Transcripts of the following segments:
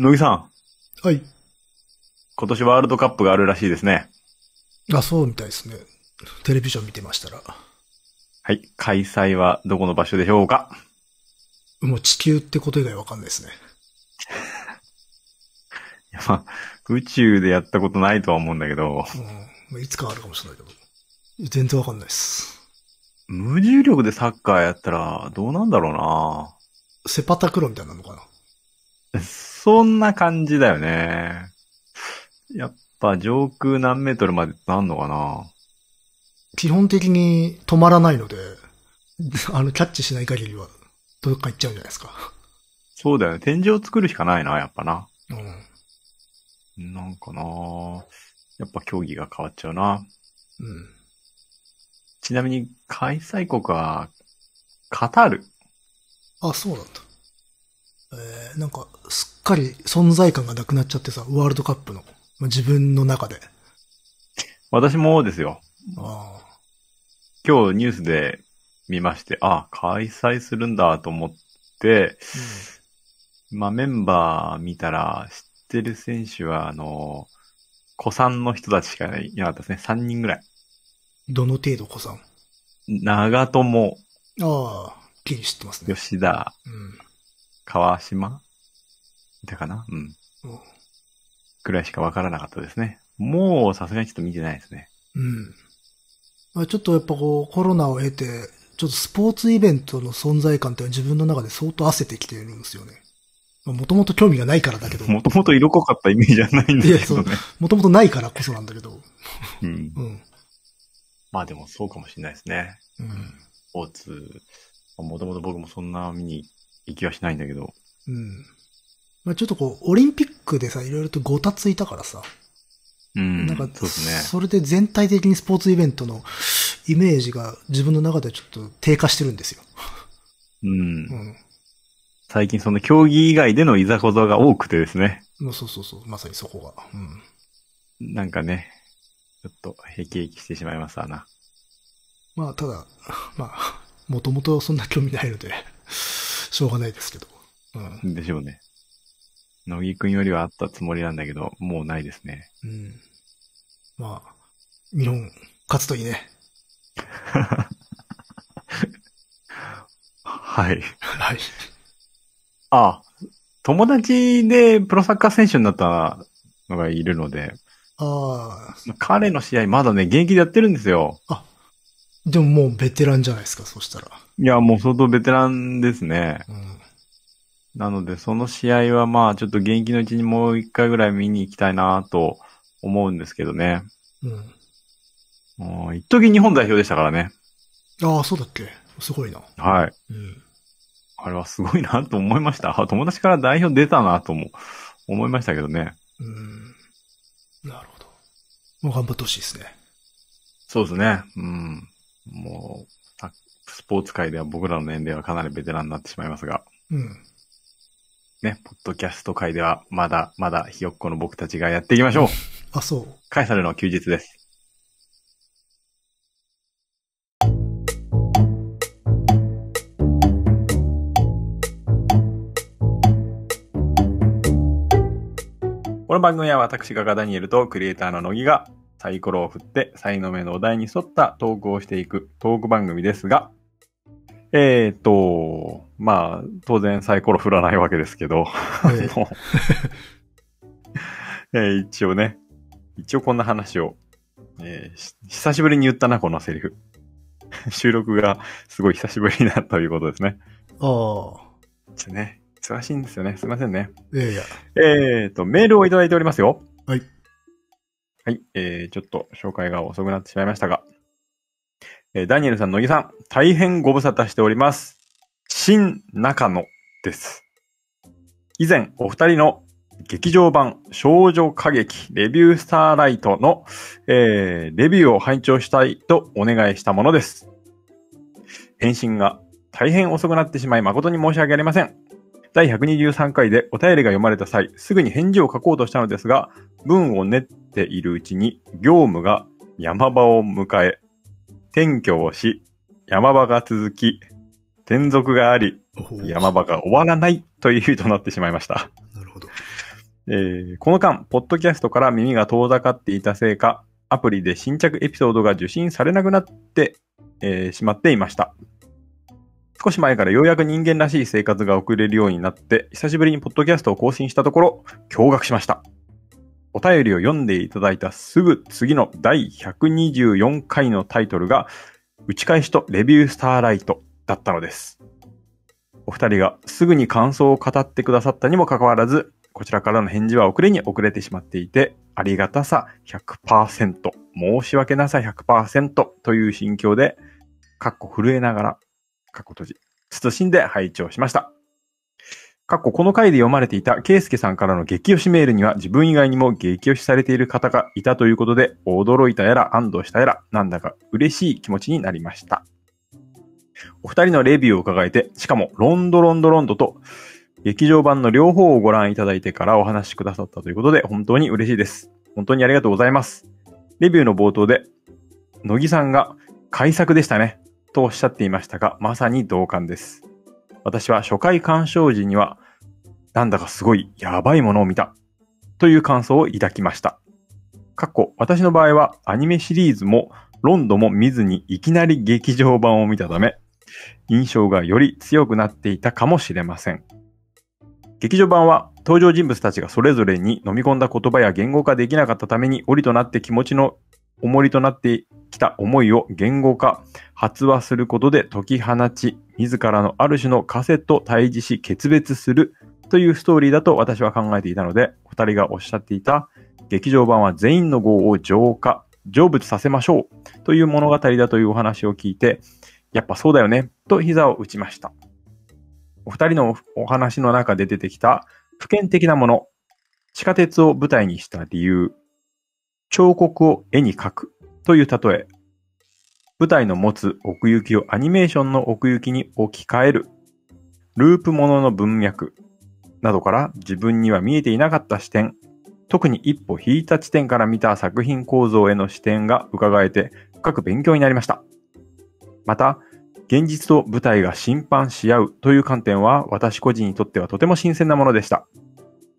野木さん、はい。今年ワールドカップがあるらしいですね。あ、そうみたいですね。テレビジョン見てましたら。はい。開催はどこの場所でしょうか？もう地球ってこと以外わかんないですね。いや、まあ、宇宙でやったことないとは思うんだけど、うん。まあ、いつかあるかもしれないけど。全然わかんないです。無重力でサッカーやったらどうなんだろセパタクロみたいなのかな。そんな感じだよね。やっぱ上空何メートルまでなんのかな？基本的に止まらないので、あの、キャッチしない限りは、どっか行っちゃうんじゃないですか。そうだよね。天井作るしかないな、やっぱな。うん。なんかなやっぱ競技が変わっちゃうな。うん。ちなみに開催国はカタール。あ、そうなんだ。えー、なんか、すっかり存在感がなくなっちゃってさ、ワールドカップの。まあ、自分の中で。私もですよ。ああ。今日ニュースで見まして、あ、開催するんだと思って、まあメンバー見たら知ってる選手は、あの、古参の人たちしかいなかったですね。3人ぐらい。どの程度子さん長友、ああ、きり知ってますね。吉田、うん。川島？いたかな？うん。うんぐらいしかわからなかったですね。もうさすがにちょっと見てないですね。うん。まあ、ちょっとやっぱこう、コロナを経て、ちょっとスポーツイベントの存在感っていうのは自分の中で相当焦ってきているんですよね。まあ、もともと興味がないからだけど、もともと色濃かったイメージじゃないんだけどね。もともとないからこそなんだけど、うん。うん。まあでもそうかもしれないですね。うん。スポーツ。もともと僕もそんな見に行きはしないんだけど。うん。まあ、ちょっとこう、オリンピックでさ、いろいろとごたついたからさ、うん。なんか、そうですね。それで全体的にスポーツイベントのイメージが自分の中ではちょっと低下してるんですよ。うん。うん。最近その競技以外でのいざこざが多くてですね。もうそうそうそう、まさにそこが。うん。なんかね、ちょっとへきへきしてしまいますわな。まあ、ただ、まあ、もともとそんな興味ないので、しょうがないですけど。うん。でしょうね。乃木くんよりはあったつもりなんだけど、もうないですね。うん。まあ、日本、勝つといいね。はい。はい。ああ、友達でプロサッカー選手になったのがいるので、ああ、彼の試合まだね、現役でやってるんですよ。でももうベテランじゃないですか、そしたら。いや、もう相当ベテランですね。うん。なので、その試合はまあ、ちょっと現役のうちにもう一回ぐらい見に行きたいなと思うんですけどね。うん。もう一時日本代表でしたからね。ああ、そうだっけすごいな。はい。うん。あれはすごいなと思いました。あ友達から代表出たなとも思いましたけどね。うん。なるほど。もう頑張ってほしいですね。そうですね。うん。もう、さスポーツ界では僕らの年齢はかなりベテランになってしまいますが、うん。ね、ポッドキャスト界ではまだまだひよっこの僕たちがやっていきましょう。あ、そう。カエサルの休日です。この番組は私がガダニエルとクリエイターの乃木がサイコロを振って才能目のお題に沿ったトークをしていくトーク番組ですが、えーと、まあ、当然サイコロ振らないわけですけど、ええもう えー一応ね、一応こんな話を、えーし久しぶりに言ったな、このセリフ。収録がすごい久しぶりだということですね。ああ。じゃあね、忙しいんですよね。すいませんね。いやいや。えーと、メールをいただいておりますよ。はい。はい、えー、ちょっと紹介が遅くなってしまいましたが。えーダニエルさん、乃木さん、大変ご無沙汰しております。新中野です。以前、お二人の劇場版少女歌劇レビュースターライトの、えーレビューを拝聴したいとお願いしたものです。返信が大変遅くなってしまい誠に申し訳ありません。第123回でお便りが読まれた際、すぐに返事を書こうとしたのですが、文を練っているうちに業務が山場を迎え、転居をし、山場が続き、転属があり、山場が終わらないという日となってしまいました。なるほど。えーこの間、ポッドキャストから耳が遠ざかっていたせいか、アプリで新着エピソードが受信されなくなって、えーしまっていました。少し前からようやく人間らしい生活が送れるようになって、久しぶりにポッドキャストを更新したところ、驚愕しました。お便りを読んでいただいたすぐ次の第124回のタイトルが、打ち返しとレビュースターライトだったのです。お二人がすぐに感想を語ってくださったにもかかわらず、こちらからの返事は遅れに遅れてしまっていて、ありがたさ100%、申し訳なさ100%という心境で、かっこ震えながら、かっこ閉じ、慎んで拝聴しました。かっここの回で読まれていたケイスケさんからの激推しメールには自分以外にも激推しされている方がいたということで、驚いたやら安堵したやら、なんだか嬉しい気持ちになりました。お二人のレビューを伺えて、しかもロンドロンドロンドと劇場版の両方をご覧いただいてからお話しくださったということで、本当に嬉しいです。本当にありがとうございます。レビューの冒頭で、乃木さんが改作でしたね、とおっしゃっていましたが、まさに同感です。私は初回鑑賞時には、なんだかすごいやばいものを見た、という感想を抱きました。かっこ、私の場合はアニメシリーズもロンドも見ずにいきなり劇場版を見たため、印象がより強くなっていたかもしれません。劇場版は登場人物たちがそれぞれに飲み込んだ言葉や言語化できなかったために、折となって気持ちの重りとなってきた思いを言語化、発話することで解き放ち、自らのある種のカセと対峙し決別するというストーリーだと私は考えていたので、お二人がおっしゃっていた劇場版は全員の業を浄化、成仏させましょうという物語だというお話を聞いて、やっぱそうだよね、と膝を打ちました。お二人のお話の中で出てきた普遍的なもの、地下鉄を舞台にした理由、彫刻を絵に描くという例え、舞台の持つ奥行きをアニメーションの奥行きに置き換える、ループものの文脈などから自分には見えていなかった視点、特に一歩引いた地点から見た作品構造への視点が伺えて深く勉強になりました。また、現実と舞台が審判し合うという観点は私個人にとってはとても新鮮なものでした。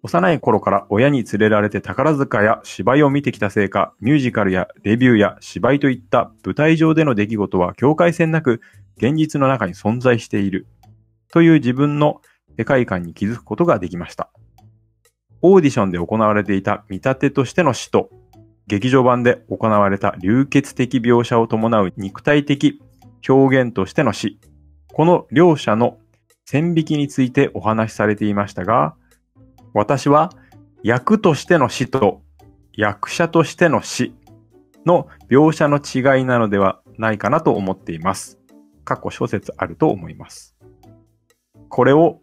幼い頃から親に連れられて宝塚や芝居を見てきたせいか、ミュージカルやレビューや芝居といった舞台上での出来事は境界線なく現実の中に存在しているという自分の世界観に気づくことができました。オーディションで行われていた見立てとしての死と、劇場版で行われた流血的描写を伴う肉体的表現としての死。この両者の線引きについてお話しされていましたが、私は役としての死と役者としての死の描写の違いなのではないかなと思っています。過去諸説あると思います。これを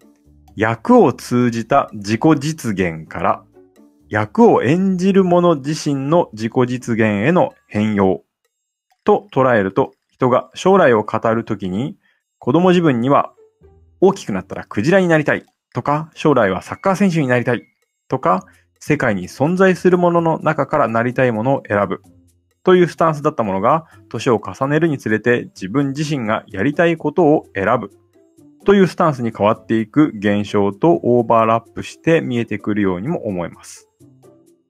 役を通じた自己実現から役を演じる者自身の自己実現への変容と捉えると人が将来を語るときに子供自分には大きくなったらクジラになりたいとか将来はサッカー選手になりたいとか世界に存在するものの中からなりたいものを選ぶというスタンスだったものが年を重ねるにつれて自分自身がやりたいことを選ぶというスタンスに変わっていく現象とオーバーラップして見えてくるようにも思えます。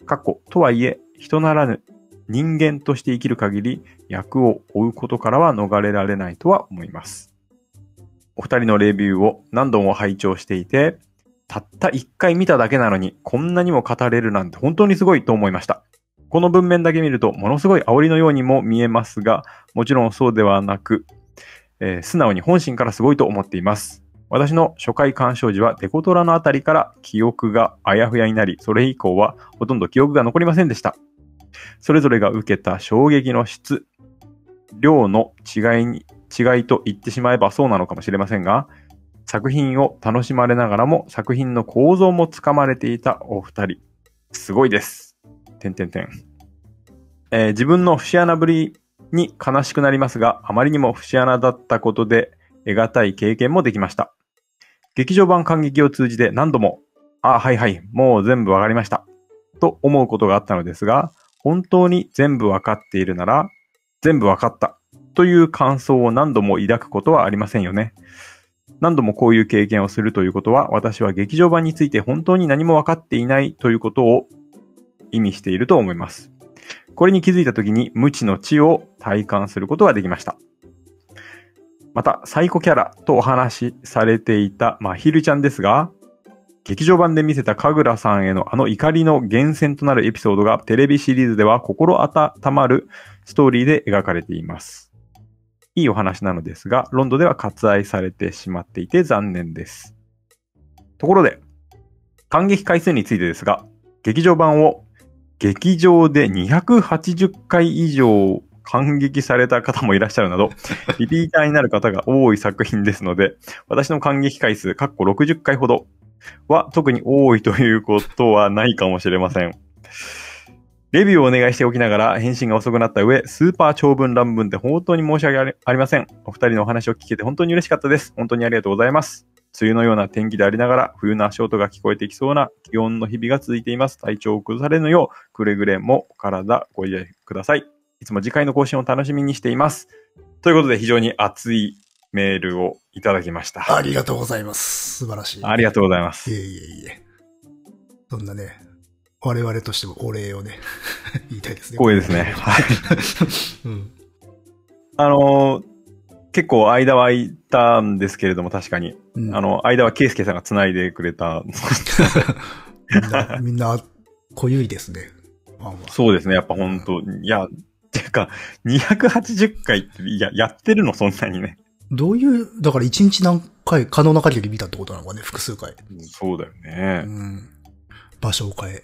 過去とはいえ人ならぬ人間として生きる限り役を追うことからは逃れられないとは思います。お二人のレビューを何度も拝聴していて、たった一回見ただけなのにこんなにも語れるなんて本当にすごいと思いました。この文面だけ見るとものすごい煽りのようにも見えますが、もちろんそうではなく、えー素直に本心からすごいと思っています。私の初回鑑賞時はデコトラのあたりから記憶があやふやになり、それ以降はほとんど記憶が残りませんでした。それぞれが受けた衝撃の質、量の違いに、違いと言ってしまえばそうなのかもしれませんが、作品を楽しまれながらも作品の構造もつかまれていたお二人。すごいです。てんてんてん。えー自分の節穴ぶりに悲しくなりますが、あまりにも節穴だったことで、得難い経験もできました。劇場版感激を通じて何度も、あ、はいはい、もう全部わかりました。と思うことがあったのですが、本当に全部わかっているなら、全部わかった。という感想を何度も抱くことはありませんよね。何度もこういう経験をするということは、私は劇場版について本当に何も分かっていないということを意味していると思います。これに気づいた時に無知の知を体感することができました。また、サイコキャラとお話しされていたまひるちゃんですが、劇場版で見せた神楽さんへのあの怒りの源泉となるエピソードがテレビシリーズでは心温まるストーリーで描かれています。いいお話なのですが、ロンドでは割愛されてしまっていて残念です。ところで、感激回数についてですが、劇場版を劇場で280回以上感激された方もいらっしゃるなど、リピーターになる方が多い作品ですので、私の感激回数、かっこ60回ほどは特に多いということはないかもしれません。レビューをお願いしておきながら返信が遅くなった上、スーパー長文乱文で本当に申し訳ありません。お二人のお話を聞けて本当に嬉しかったです。本当にありがとうございます。梅雨のような天気でありながら、冬の足音が聞こえてきそうな気温の日々が続いています。体調を崩されぬよう、くれぐれもお体ご自愛ください。いつも次回の更新を楽しみにしています。ということで非常に熱いメールをいただきました。ありがとうございます。素晴らしい。ありがとうございますい。えいえいえ。そんなね、我々としてもお礼をね、言いたいですね。光栄ですね。はい。うん。あのー結構間は空いたんですけれども、確かに。うんあの、間はケイスケさんが繋いでくれた。みんな、みんな、濃ゆいですね。そうですね。やっぱ本当いや、ていうか、280回って、いや、やってるの、そんなにね。どういう、だから一日何回、可能な限り見たってことなのかね、複数回。そうだようね。ん。場所を変え。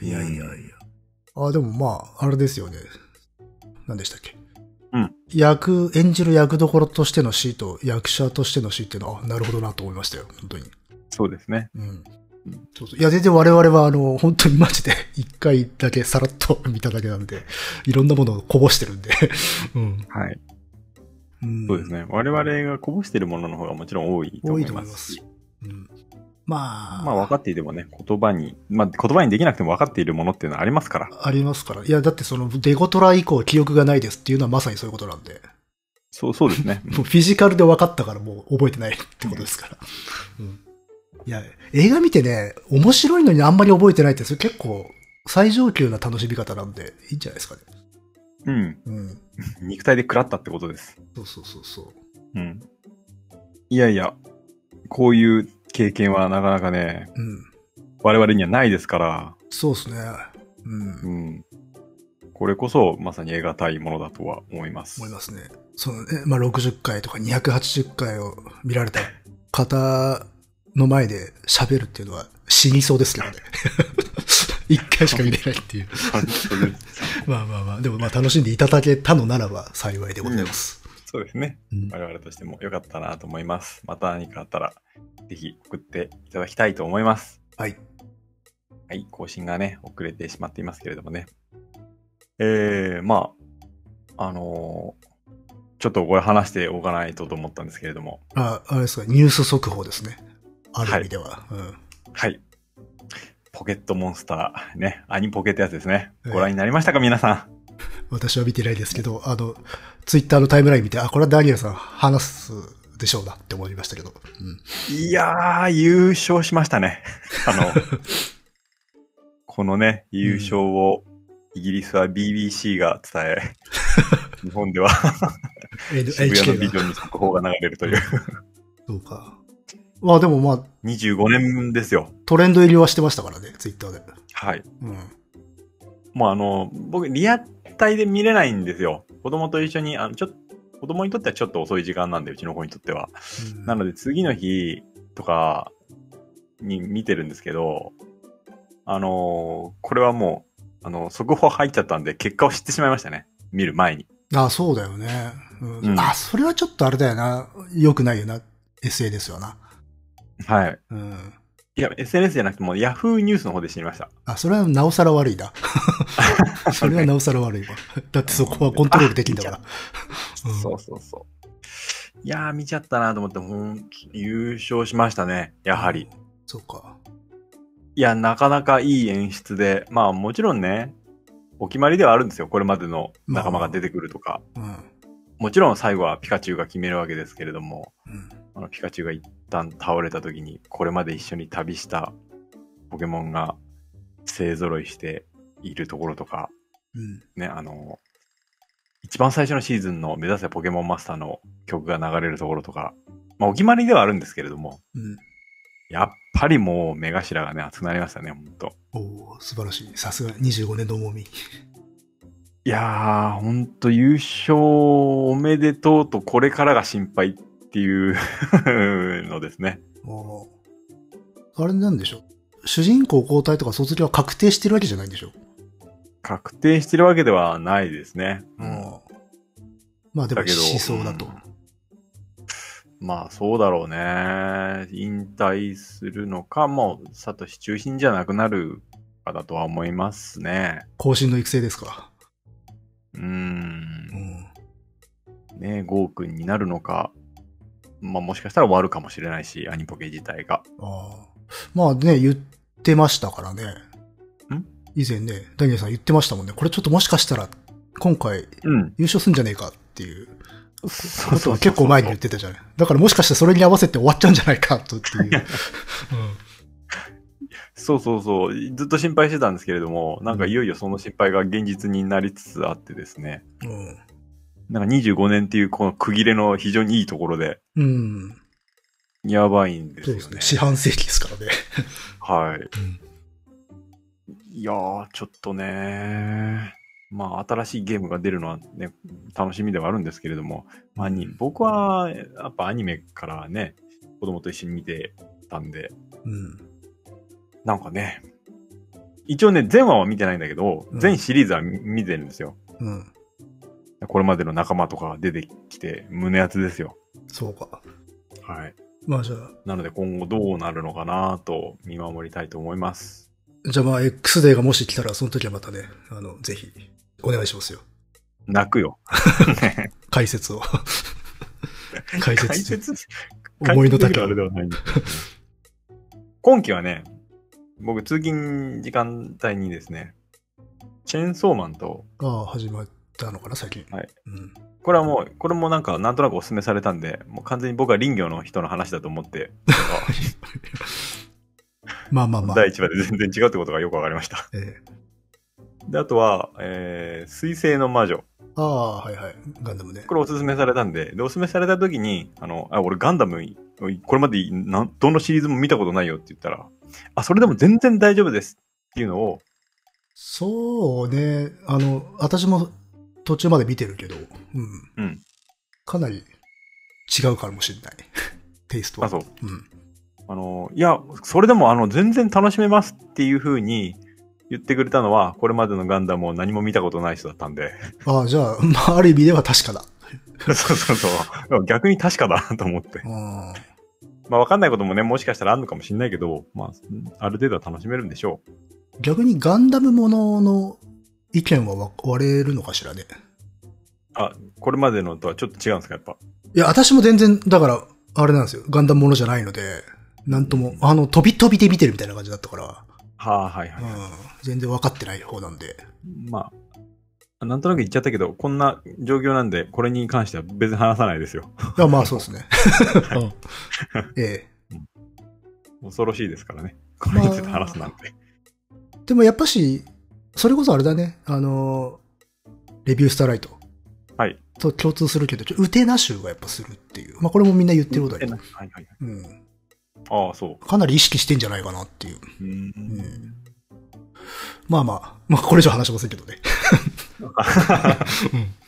いやいやいや。あ、でもまあ、あれですよね。何でしたっけ？うん。役、演じる役どころとしての死と役者としての死っていうのは、あなるほどなと思いましたよ。本当に。そうですね。うん。そうそういや、全然我々は、あの、本当にマジで一回だけさらっと見ただけなんで、いろんなものをこぼしてるんで。うん。はい。うんそうですね。我々がこぼしてるものの方がもちろん多いと思い多いと思いまます。うん。まあ、まあ分かっていてもね、言葉に、まあ言葉にできなくても分かっているものっていうのはありますから。ありますから。いや、だってその、デゴトラ以降記憶がないですっていうのはまさにそういうことなんで。そう、そうですね。もうフィジカルで分かったからもう覚えてないってことですから。うん。いや、映画見てね、面白いのにあんまり覚えてないって、それ結構最上級な楽しみ方なんで、いいんじゃないですかね。うん。うん。肉体で食らったってことです。そうそうそうそう。うん。いやいや、こういう経験はなかなかね、うん。我々にはないですから、そうですね。うん。うん。これこそまさに得難いものだとは思います。思いますね。そのね、まあ、60回とか280回を見られた方の前で喋るっていうのは死にそうですけどね。一回しか見れないっていう。まあまあまあ、でもまあ楽しんでいただけたのならば幸いでございます。そうですね。うん我々としても良かったなと思います。また何かあったら、ぜひ送っていただきたいと思います。はい。はい、更新がね、遅れてしまっていますけれどもね。えー、まあ、あのーちょっとこれ話しておかないとと思ったんですけれども、あ、あれですか、ニュース速報ですね。ある意味では。うん。はい。ポケットモンスター、ね、アニポケってやつですね。ええご覧になりましたか、皆さ私は見てないですけど、あの、ツイッターのタイムライン見て、あ、これはダニエルさん話すでしょうなって思いましたけど。うん。ん。いやー、優勝しましたね。あの、このね、優勝を、イギリスは BBC が伝え、日本では 渋谷の。ビジョンに速報が流れるという、そうか。まあでもまあ、25年ですよ。トレンド入りはしてましたからね、ツイッターで。はい。うん。もうあの、僕、リアタイで見れないんですよ。子供と一緒に、あの、ちょっと、子供にとってはちょっと遅い時間なんで、うちの子にとっては。うんなので、次の日とかに見てるんですけど、あのーこれはもう、あの、速報入っちゃったんで、結果を知ってしまいましたね。見る前に。あ、そうだよね。うんうんあ、それはちょっとあれだよな。良くないよな。SNS よな。はい。うん。いや、SNS じゃなくても、ヤフーニュースの方で知りました。あ、それはなおさら悪いな。それはなおさら悪いわ。だってそこはコントロールできんだから。うんそうそうそう。いやー、見ちゃったなと思って、ほん優勝しましたね。やはり。。そうか。いや、なかなかいい演出で、まあもちろんね、お決まりではあるんですよ。これまでの仲間が出てくるとか。うん。もちろん最後はピカチュウが決めるわけですけれども、うん。あのピカチュウが一旦倒れた時に、これまで一緒に旅したポケモンが勢揃いしているところとか、うん。ね、あの、一番最初のシーズンの目指せポケモンマスターの曲が流れるところとか、まあお決まりではあるんですけれども、うん。やっぱりもう目頭がね、熱くなりましたね、ほんと。おお素晴らしい。さすが25年の重み。いやー、ほんと優勝おめでとうとこれからが心配っていう のですね。おーあれなんでしょう主人公交代とか卒業は確定してるわけじゃないんでしょ確定してるわけではないですね。うん。まあでもしそうだと。うんまあそうだろうね。引退するのか、もう、サトシ中心じゃなくなるかだとは思いますね。更新の育成ですか。うー。うんん。ね、ゴーくんになるのか。まあもしかしたら終わるかもしれないし、アニポケ自体が。ああ。まあね、言ってましたからね。ん？以前ね、ダニエルさん言ってましたもんね。これちょっともしかしたら、今回うん。優勝すんじゃねえかっていうそうことは結構前に言ってたじゃない。だからもしかしてそれに合わせて終わっちゃうんじゃないかとっていう。そうそうそう。ずっと心配してたんですけれども、なんかいよいよその心配が現実になりつつあってですね。うん。なんか25年っていうこの区切れの非常にいいところで、うん。うん。やばいんですよね。そうですね。四半世紀ですからね。はい。うん。いやー、ちょっとねまあ、新しいゲームが出るのはね、楽しみではあるんですけれども、まあ、に僕は、やっぱアニメからね、子供と一緒に見てたんで、うん。なんかね、一応ね、全話は見てないんだけど、うん全シリーズは見見てるんですよ。うん。これまでの仲間とかが出てきて、胸熱ですよ。そうか。はい。まあじゃあ、なので今後どうなるのかなと見守りたいと思います。じゃあまあ X デーがもし来たら、その時はまたね、あの、ぜひ、お願いしますよ。泣くよ。ね 解説を。解説。解説？思いの丈あれではないんですけどね今期はね、僕通勤時間帯にですね、チェーンソーマンと、ああ、始まったのかな、最近。はい。うん。これはもう、これもなんかなんとなくお勧めされたんで、もう完全に僕は林業の人の話だと思って、まあまあまあ。第1話で全然違うってことがよくわかりました。ええで、あとは、えー、水星の魔女。ああ、はいはい。ガンダムね。これおすすめされたんで、で、おすすめされた時に、あの、あ、俺ガンダム、これまでなんどのシリーズも見たことないよって言ったら、あ、それでも全然大丈夫ですっていうのを、そうね。あの、私も途中まで見てるけど、うん。うん。かなり違うかもしれない。テイストは。あ、そう。うん。あの、いや、それでもあの、全然楽しめますっていう風に言ってくれたのは、これまでのガンダムを何も見たことない人だったんで、ああ、じゃあ、まあ、ある意味では確かだ。そうそうそう。逆に確かだなと思って。あまあ、わかんないこともね、もしかしたらあるのかもしれないけど、まあ、ある程度は楽しめるんでしょう。逆にガンダムものの意見は割れるのかしらね。あ、これまでのとはちょっと違うんですか、やっぱ。いや、私も全然、だから、あれなんですよ。ガンダムものじゃないので、なんとも、あの、飛び飛びで見てるみたいな感じだったから、はあ、はいはい。うん、全然分かってない方なんで。まあ、なんとなく言っちゃったけど、こんな状況なんで、これに関しては別に話さないですよ。いや、まあそうですね。うんええ。恐ろしいですからね。これについて話すなんて。でもやっぱし、それこそあれだね。あの、レビュースターライト。はい。と共通するけど、ちょウテナ州がやっぱするっていう。まあこれもみんな言ってることだけど。はいはいはい。うん。ああ、そかなり意識してんじゃないかなっていう。う。うーん。んまあまあ、まあこれ以上話しませんけどね。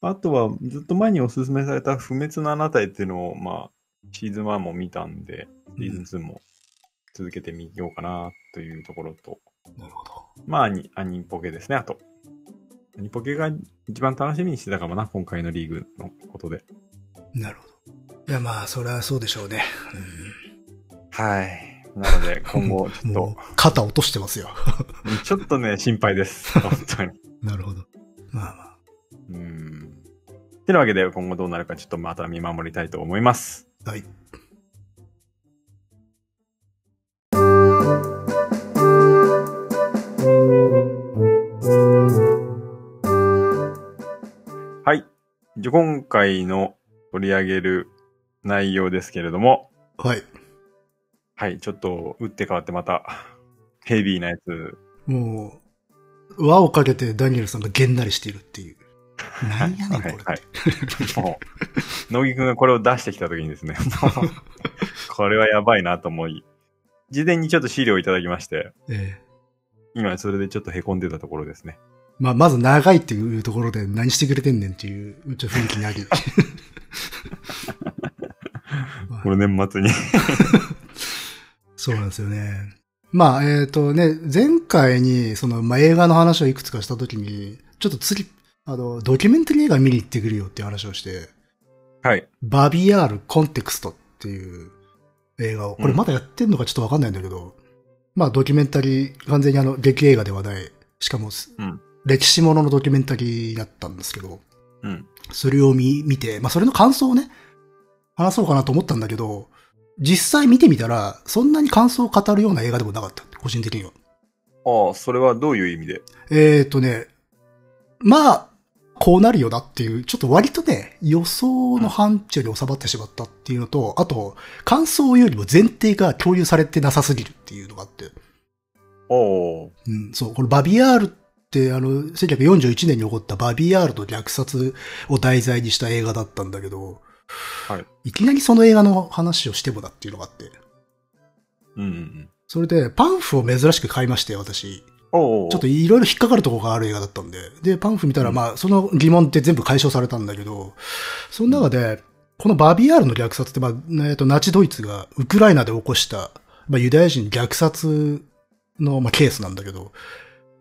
あとは、ずっと前におすすめされた不滅のあなたへっていうのを、まあ、シーズン1も見たんで、シーズン2も続けてみようかなというところと、なるほど。まあ、アニアニポケですね、あと。アニポケが一番楽しみにしてたかもな、今回のリーグのことで。なるほど。いやまあ、それはそうでしょうね。はい。なので、今後、ちょっと、、肩落としてますよ。ちょっとね、心配です。本当に。なるほど。まあまあ。うん。てなわけで、今後どうなるかちょっとまた見守りたいと思います。はい。はい。じゃ今回の取り上げる内容ですけれども、はい。はい、ちょっと打って変わってまた ヘビーなやつ。もう、輪をかけてダニエルさんがげんなりしているっていう。何やねん、これって。はいもう、乃木くんがこれを出してきたときにですね、これはやばいなと思い、事前にちょっと資料をいただきまして、ええ今それでちょっと凹んでたところですね。まあ、まず長いっていうところで何してくれてんねんっていう、ちょっと雰囲気になり。これ年末に。そうなんですよね。まあ、えっ、とね、前回に、その、まあ、映画の話をいくつかしたときに、ちょっと次、あの、ドキュメンタリー映画見に行ってくるよっていう話をして、はい。バビアール・コンテクストっていう映画を、これまだやってんのかちょっとわかんないんだけど、まあドキュメンタリー、完全にあの、劇映画ではない、しかも、うん歴史もののドキュメンタリーだったんですけど、うん。それを見、見て、まあそれの感想をね、話そうかなと思ったんだけど、実際見てみたら、そんなに感想を語るような映画でもなかった、個人的には。ああ、それはどういう意味で？えーっとね、まあ、こうなるよなっていう、ちょっと割とね、予想の範疇に収まってしまったっていうのと、あと、感想よりも前提が共有されてなさすぎるっていうのがあって。おー。うん、そう、このバビアールって、あの、1941年に起こったバビアールの虐殺を題材にした映画だったんだけど、はい。いきなりその映画の話をしてもだっていうのがあって。うんうんうん。それで、パンフを珍しく買いまして、私。おー。ちょっといろいろ引っかかるところがある映画だったんで。で、パンフ見たら、まあ、その疑問って全部解消されたんだけど、その中で、このバビアールの虐殺って、まあ、えっと、ナチドイツがウクライナで起こした、まあ、ユダヤ人虐殺の、まあ、ケースなんだけど、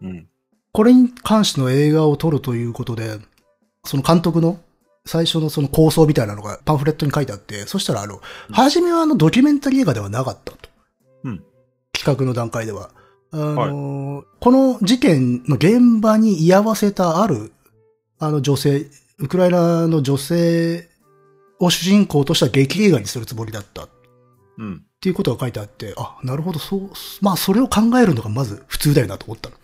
うん。これに関しての映画を撮るということで、その監督の最初のその構想みたいなのがパンフレットに書いてあって、そしたらあの、うん初めはあのドキュメンタリー映画ではなかったと。うん企画の段階では。あのこの事件の現場に居合わせたある、あの女性、ウクライナの女性を主人公とした劇映画にするつもりだった。うん。っていうことが書いてあって、あ、なるほど、そう、まあそれを考えるのがまず普通だよなと思ったの。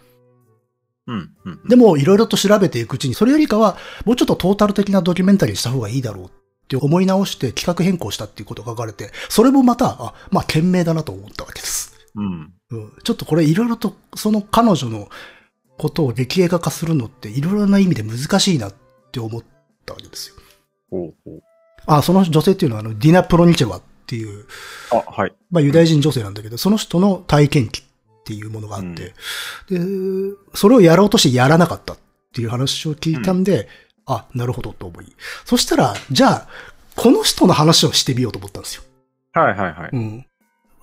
うん。うん。でも、いろいろと調べていくうちに、それよりかは、もうちょっとトータル的なドキュメンタリーにした方がいいだろうって思い直して企画変更したっていうことが書かれて、それもまた、あ、まあ、賢明だなと思ったわけです。うん。うん、ちょっとこれいろいろと、その彼女のことを劇映画化するのって、いろいろな意味で難しいなって思ったわけですよ。ほうほう。あ、その女性っていうのは、あの、ディナ・プロニチェワっていう、あ、はい。まあ、ユダヤ人女性なんだけど、その人の体験記っていうものがあって、で、それをやろうとしてやらなかったっていう話を聞いたんで、あ、なるほどと思い。そしたら、じゃあ、この人の話をしてみようと思ったんですよ。はいはいはい。うん。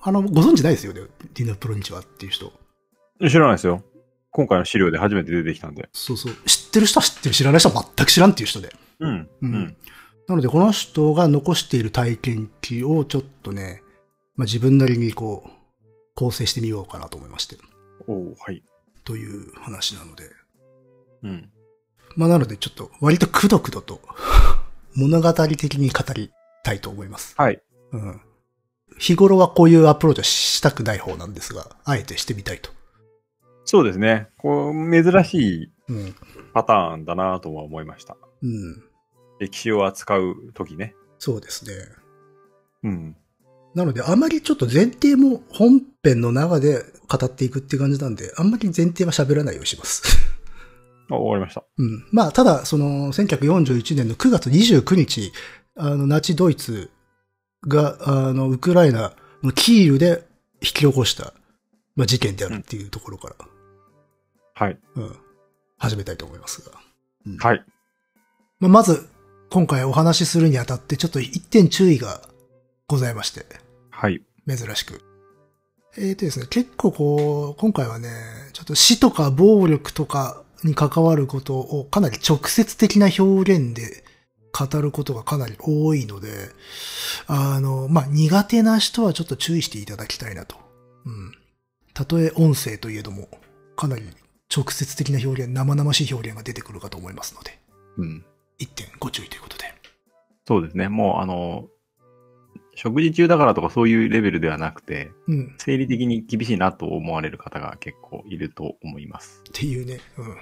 あの、ご存知ないですよね？ディナ・プロニチはっていう人。知らないですよ。今回の資料で初めて出てきたんで。そうそう。知ってる人は知ってる、知らない人は全く知らんっていう人で。うん。ううんん。なので、この人が残している体験記をちょっとね、まあ、自分なりにこう、構成してみようかなと思いまして。おーはい。という話なので。うん。まあ、なので、ちょっと、割とくどくどと、物語的に語りたいと思います。はい。うん。日頃はこういうアプローチはしたくない方なんですが、あえてしてみたいと。そうですね。こう、珍しいうん。パターンだなとは思いました。うん。歴史を扱うときね。そうですね。うん。なので、あまりちょっと前提も本編の中で語っていくっていう感じなんで、あんまり前提は喋らないようにします。あ、終わりました。うん。まあ、ただ、その、1941年の9月29日、あの、ナチドイツが、あの、ウクライナのキールで引き起こした、まあ、事件であるっていうところから、はい。うん、始めたいと思いますが。うんはい。まあ、まず、今回お話しするにあたって、ちょっと一点注意がございまして、はい。珍しく。えーとですね、結構こう、今回はね、ちょっと死とか暴力とかに関わることをかなり直接的な表現で語ることがかなり多いので、あの、まあ、苦手な人はちょっと注意していただきたいなと。うん。たとえ音声といえども、かなり直接的な表現、生々しい表現が出てくるかと思いますので、うん。一点ご注意ということで。そうですね。もう、あの、食事中だからとかそういうレベルではなくて、うん。生理的に厳しいなと思われる方が結構いると思います。っていうね。うん。